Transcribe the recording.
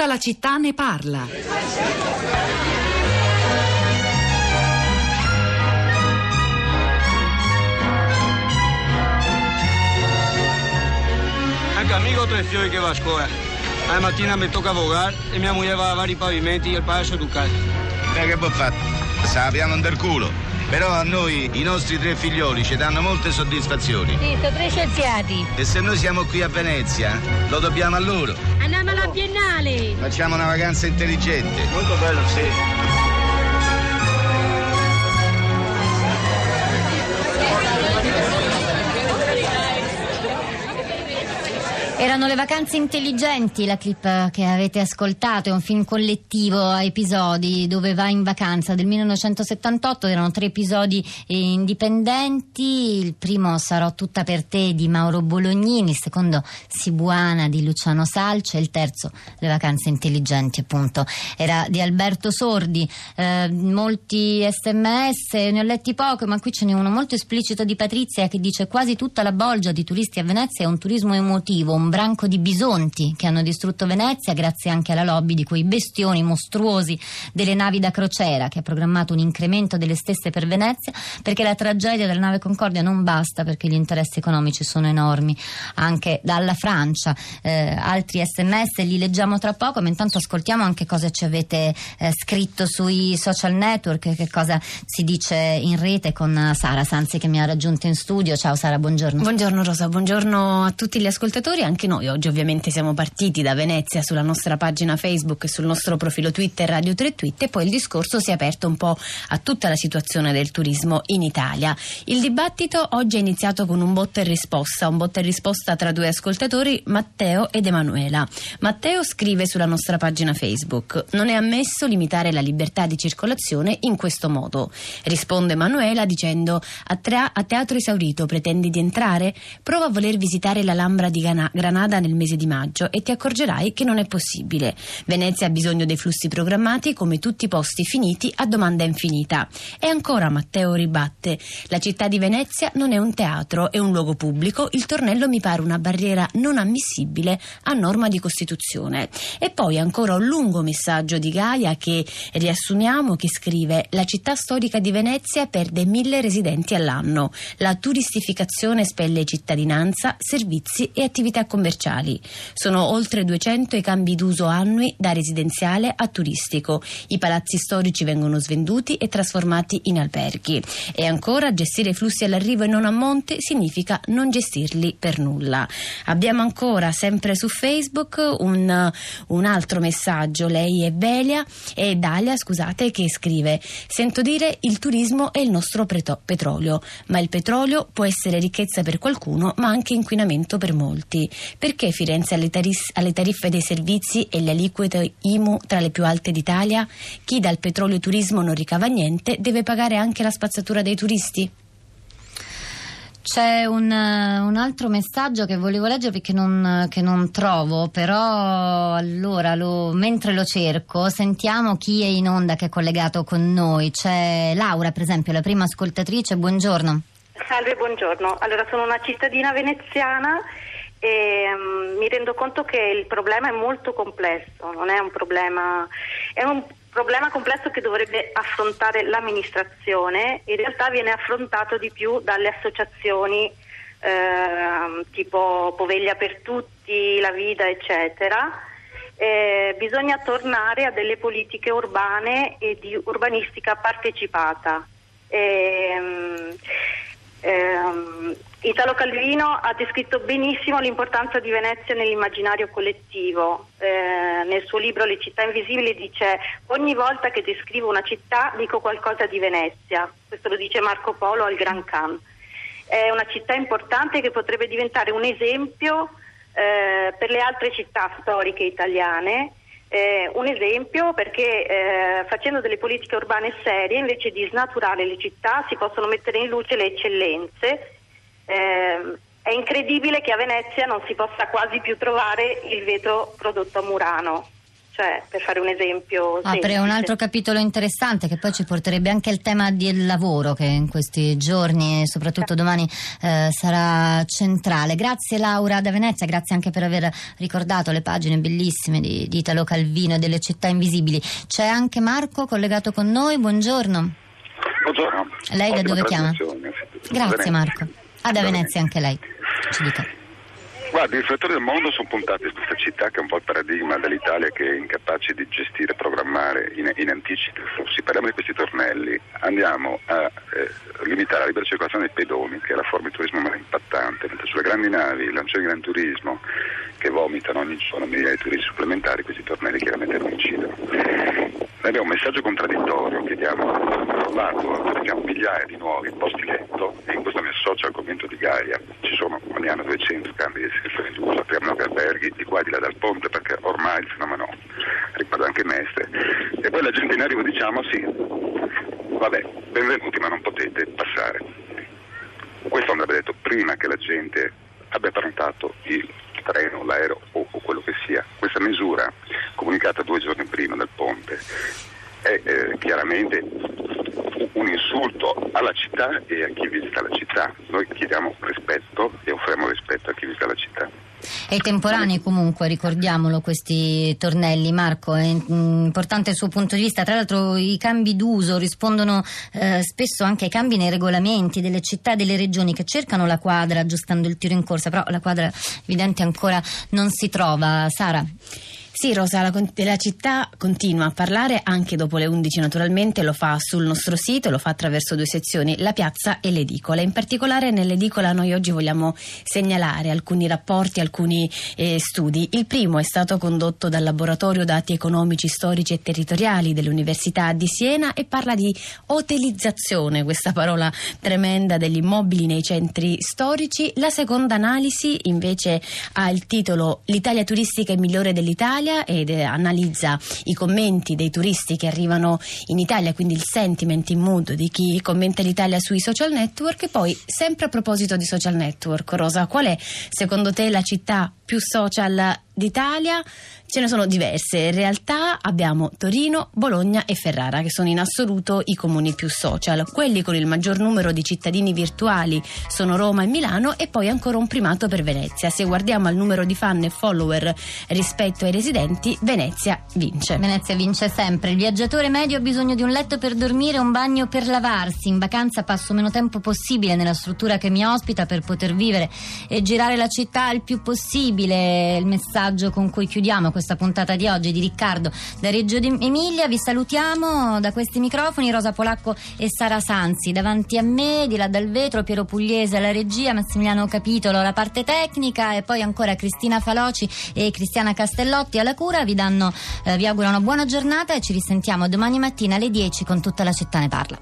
Tutta la città ne parla. Anche amico tre fiori che va a scuola. La mattina mi tocca lavorare e mia moglie va a lavare i pavimenti e il paese educato. E che può fare? Sappiamo del culo. Però a noi i nostri tre figlioli ci danno molte soddisfazioni. Sì, sono tre scienziati. E se noi siamo qui a Venezia, lo dobbiamo a loro. Andiamo alla biennale. Facciamo una vacanza intelligente. Molto bello, sì. Erano le vacanze intelligenti, la clip che avete ascoltato, è un film collettivo a episodi dove va in vacanza. Del 1978, erano tre episodi eh, indipendenti, il primo Sarò tutta per te di Mauro Bolognini, il secondo Sibuana di Luciano Salce e il terzo Le vacanze intelligenti appunto era di Alberto Sordi, eh, molti sms, ne ho letti poco ma qui ce n'è uno molto esplicito di Patrizia che dice quasi tutta la bolgia di turisti a Venezia è un turismo emotivo, un branco di bisonti che hanno distrutto Venezia grazie anche alla lobby di quei bestioni mostruosi delle navi da crociera che ha programmato un incremento delle stesse per Venezia perché la tragedia della nave Concordia non basta perché gli interessi economici sono enormi anche dalla Francia. Eh, altri sms li leggiamo tra poco ma intanto ascoltiamo anche cosa ci avete eh, scritto sui social network che cosa si dice in rete con Sara Sanzi che mi ha raggiunto in studio. Ciao Sara buongiorno. Buongiorno Rosa, buongiorno a tutti gli ascoltatori, anche noi oggi ovviamente siamo partiti da Venezia sulla nostra pagina Facebook e sul nostro profilo Twitter Radio 3 Tweet e poi il discorso si è aperto un po' a tutta la situazione del turismo in Italia. Il dibattito oggi è iniziato con un botta e risposta, un botta e risposta tra due ascoltatori, Matteo ed Emanuela. Matteo scrive sulla nostra pagina Facebook: Non è ammesso limitare la libertà di circolazione in questo modo. Risponde Emanuela dicendo: a, tra- a teatro esaurito pretendi di entrare? Prova a voler visitare l'Alhambra di Gana- Granada nel mese di maggio e ti accorgerai che non è possibile. Venezia ha bisogno dei flussi programmati come tutti i posti finiti a domanda infinita. E ancora Matteo ribatte: La città di Venezia non è un teatro, è un luogo pubblico. Il tornello mi pare una barriera non ammissibile a norma di Costituzione. E poi ancora un lungo messaggio di Gaia che riassumiamo che scrive: La città storica di Venezia perde mille residenti all'anno. La turistificazione spelle cittadinanza, servizi e attività commerciali. Sono oltre 200 i cambi d'uso annui da residenziale a turistico. I palazzi storici vengono svenduti e trasformati in alberghi. E ancora gestire i flussi all'arrivo e non a monte significa non gestirli per nulla. Abbiamo ancora sempre su Facebook un, un altro messaggio. Lei è Velia e Dalia, scusate, che scrive: Sento dire il turismo è il nostro preto- petrolio, ma il petrolio può essere ricchezza per qualcuno, ma anche inquinamento per molti. Perché Firenze ha le, taris- ha le tariffe dei servizi e le aliquote IMU tra le più alte d'Italia? Chi dal petrolio turismo non ricava niente deve pagare anche la spazzatura dei turisti? C'è un, un altro messaggio che volevo leggere perché non, che non trovo, però allora lo- mentre lo cerco sentiamo chi è in onda che è collegato con noi. C'è Laura, per esempio, la prima ascoltatrice. Buongiorno. Salve, buongiorno. Allora, sono una cittadina veneziana e mm, mi rendo conto che il problema è molto complesso, non è un problema, è un problema complesso che dovrebbe affrontare l'amministrazione, in realtà viene affrontato di più dalle associazioni ehm, tipo Poveglia per tutti, La Vida, eccetera. Eh, bisogna tornare a delle politiche urbane e di urbanistica partecipata. Ehm, ehm, Italo Calvino ha descritto benissimo l'importanza di Venezia nell'immaginario collettivo. Eh, nel suo libro Le città invisibili dice ogni volta che descrivo una città dico qualcosa di Venezia. Questo lo dice Marco Polo al Gran Can. È una città importante che potrebbe diventare un esempio eh, per le altre città storiche italiane eh, un esempio perché eh, facendo delle politiche urbane serie, invece di snaturare le città, si possono mettere in luce le eccellenze. Eh, è incredibile che a Venezia non si possa quasi più trovare il vetro prodotto a Murano. cioè per fare un esempio Apre semplice. un altro capitolo interessante che poi ci porterebbe anche al tema del lavoro che in questi giorni e soprattutto domani eh, sarà centrale. Grazie Laura da Venezia, grazie anche per aver ricordato le pagine bellissime di, di Italo Calvino e delle città invisibili. C'è anche Marco collegato con noi, buongiorno. Buongiorno. Lei da Ottima dove chiama? Grazie. Marco. Ah, da Venezia anche lei. Ci dica. Guardi, i riflettori del mondo sono puntati su questa città che è un po' il paradigma dell'Italia che è incapace di gestire e programmare in, in anticipo. Se parliamo di questi tornelli, andiamo a eh, limitare la libera circolazione dei pedoni, che è la forma di turismo meno impattante, mentre sulle grandi navi, i lancioni di gran turismo, che vomitano ogni giorno migliaia di turisti supplementari, questi tornelli chiaramente non incidono. Noi abbiamo un messaggio contraddittorio che diamo da un lato autorizziamo migliaia di nuovi posti letto e in questo mi associo Gaia ci sono ogni anno 200 cambi di di uso apriamo nuovi alberghi di qua e di là dal ponte perché ormai il fenomeno riguarda anche Mestre. E poi la gente in arrivo diciamo sì vabbè benvenuti ma non potete passare. Questo andrebbe detto prima che la gente abbia prenotato il treno, l'aereo o, o quello che sia. Questa misura, comunicata due giorni prima del ponte, è eh, chiaramente un insulto alla città e a chi visita la città. Noi chiediamo rispetto e offriamo rispetto a chi visita la città. E temporanei comunque, ricordiamolo, questi tornelli. Marco, è importante il suo punto di vista. Tra l'altro i cambi d'uso rispondono eh, spesso anche ai cambi nei regolamenti delle città e delle regioni che cercano la quadra aggiustando il tiro in corsa, però la quadra evidente ancora non si trova. Sara? Sì, Rosa, la, la città continua a parlare anche dopo le 11 naturalmente, lo fa sul nostro sito, lo fa attraverso due sezioni, la piazza e l'edicola. In particolare nell'edicola noi oggi vogliamo segnalare alcuni rapporti, alcuni eh, studi. Il primo è stato condotto dal Laboratorio Dati Economici, Storici e Territoriali dell'Università di Siena e parla di hotelizzazione, questa parola tremenda degli immobili nei centri storici. La seconda analisi invece ha il titolo L'Italia turistica è migliore dell'Italia ed eh, analizza i commenti dei turisti che arrivano in Italia, quindi il sentiment, il mood di chi commenta l'Italia sui social network. E poi, sempre a proposito di social network, Rosa, qual è secondo te la città più social d'Italia? Ce ne sono diverse. In realtà abbiamo Torino, Bologna e Ferrara, che sono in assoluto i comuni più social. Quelli con il maggior numero di cittadini virtuali sono Roma e Milano e poi ancora un primato per Venezia. Se guardiamo al numero di fan e follower rispetto ai residenti, Venezia vince. Venezia vince sempre. Il viaggiatore medio ha bisogno di un letto per dormire un bagno per lavarsi. In vacanza passo meno tempo possibile nella struttura che mi ospita per poter vivere e girare la città il più possibile. Il messaggio con cui chiudiamo questa puntata di oggi di Riccardo da Reggio Emilia. Vi salutiamo da questi microfoni Rosa Polacco e Sara Sanzi. Davanti a me, di là dal vetro, Piero Pugliese alla regia, Massimiliano Capitolo alla parte tecnica e poi ancora Cristina Faloci e Cristiana Castellotti alla cura. Vi, danno, eh, vi auguro una buona giornata e ci risentiamo domani mattina alle 10 con tutta la città ne parla.